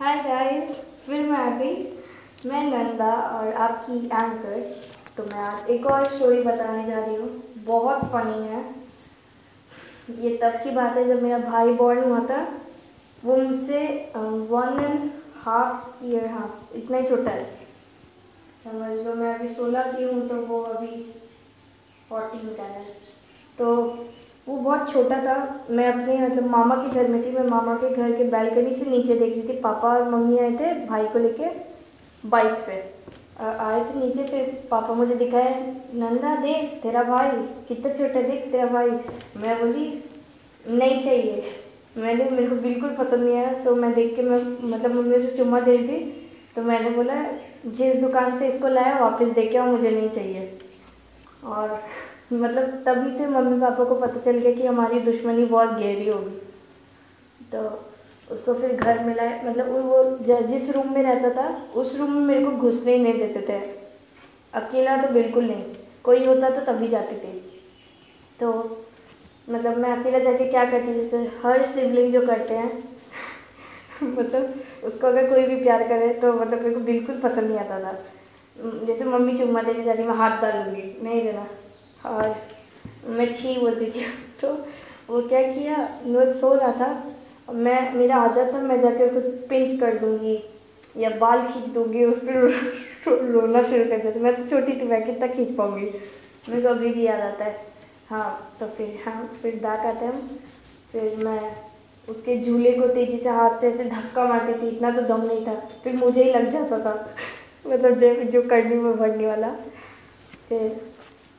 Hi guys फिर मैं आ गई। मैं नंदा और आपकी एंकर तो मैं आज एक और स्टोरी बताने जा रही हूँ। बहुत फनी है। ये तब की बात है जब मेरा भाई बॉर्न हुआ था। वो मुझसे one and half year half इतना ही छोटा है। समझ लो, मैं अभी सोलह की हूँ तो वो अभी फोर्टीन का है। तो वो बहुत छोटा था। मैं अपने मतलब मामा के घर में थी। मैं मामा के घर के बैलकनी से नीचे देख रही थी पापा और मम्मी आए थे भाई को लेके बाइक से। आए थे नीचे, फिर पापा मुझे दिखाए, नंदा देख, तेरा भाई, कितना छोटा देख, तेरा भाई। मैं बोली, नहीं चाहिए। मैंने, मेरे को बिल्कुल पसंद नहीं आया। तो मैं देख के मैं मतलब मम्मी उसे चुम्मा दे दी। तो मैंने बोला, जिस दुकान से इसको लाया, वापस दे के आओ, मुझे नहीं चाहिए। और मतलब तभी से मम्मी पापा को पता चल गया कि हमारी दुश्मनी बहुत गहरी होगी तो उसको फिर घर मिलाए मतलब वो जिस रूम में रहता था, उस रूम में मेरे को घुसने ही नहीं देते थे। अकेला तो बिल्कुल नहीं। कोई होता तो तभी जाती थी। तो मतलब मैं अकेला जाके क्या करती जैसे हर सिबलिंग जो करते हैं मतलब उसको अगर कोई भी प्यार करे तो मतलब मेरे को बिल्कुल पसंद नहीं आता था। जैसे मम्मी चुम्मा देने जा मैं हाथ डाल लूँगी नहीं देना। और मैं छी बोलती थी तो वो क्या किया? वो सो रहा था। मैं, मेरा आदत था, मैं जाकर उसको पिंच कर दूँगी या बाल खींच दूँगी, उस पर रोना शुरू कर देती मैं तो छोटी थी, मैं कितना खींच पाऊँगी? मेरे को अभी भी याद आता है। हाँ तो फिर हाँ फिर डाक आते हम। फिर मैं उसके झूले को तेज़ी से हाथ से ऐसे धक्का मारती थी। इतना तो दम नहीं था। फिर मुझे ही लग जाता था। मतलब जो जो करने में बढ़ने वाला। फिर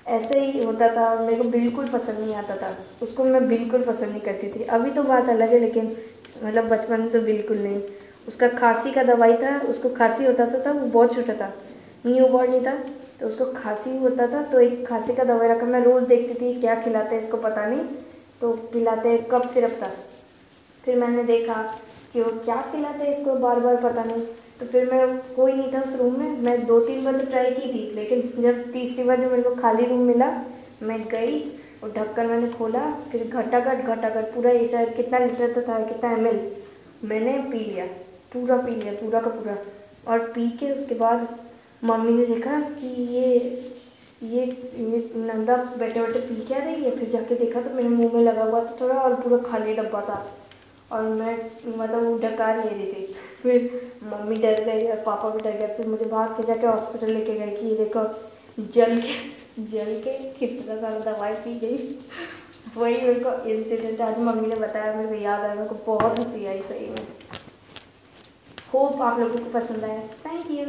ऐसे ही होता था मेरे को बिल्कुल पसंद नहीं आता था। उसको मैं बिल्कुल पसंद नहीं करती थी। अभी तो बात अलग है लेकिन मतलब बचपन में तो बिल्कुल नहीं। उसका खांसी का दवाई था उसको खांसी होता था, था वो बहुत छोटा था। न्यू बॉर्न नहीं था तो उसको खांसी होता था तो एक खांसी का दवाई रखा। मैं रोज़ देखती थी क्या खिलाते हैं इसको पता नहीं तो पिलाते कब सिरप था। फिर मैंने देखा कि वो क्या खिलाते हैं इसको बार बार पता नहीं। तो फिर मैं कोई नहीं था उस रूम में। मैं दो तीन बार तो ट्राई की थी, लेकिन जब तीसरी बार जब मेरे को खाली रूम मिला, मैं गई और ढक्कन मैंने खोला, फिर घटाघट घटाघट, पूरा ये चाहे कितना लीटर तो था, कितना एमएल मैंने पी लिया, पूरा पी लिया, पूरा का पूरा। और पी के उसके बाद मम्मी ने देखा कि ये ये ये नंदा बैठे बैठे पी क्या रही है? फिर जाके देखा तो मेरे मुँह में लगा हुआ था थोड़ा और पूरा खाली डब्बा था। और मैं मतलब वो डकार ले रही थी। फिर मम्मी डर गई और पापा भी डर गए। फिर मुझे भाग के जाके हॉस्पिटल लेके गए कि ये देखो, जल के जल के कितना सारा दवाई पी गई। वही मेरे को इंसिडेंट आज मम्मी ने बताया, मेरे को याद आया, मेरे को बहुत हँसी आई सही में। होप आप लोगों को पसंद आया। Thank you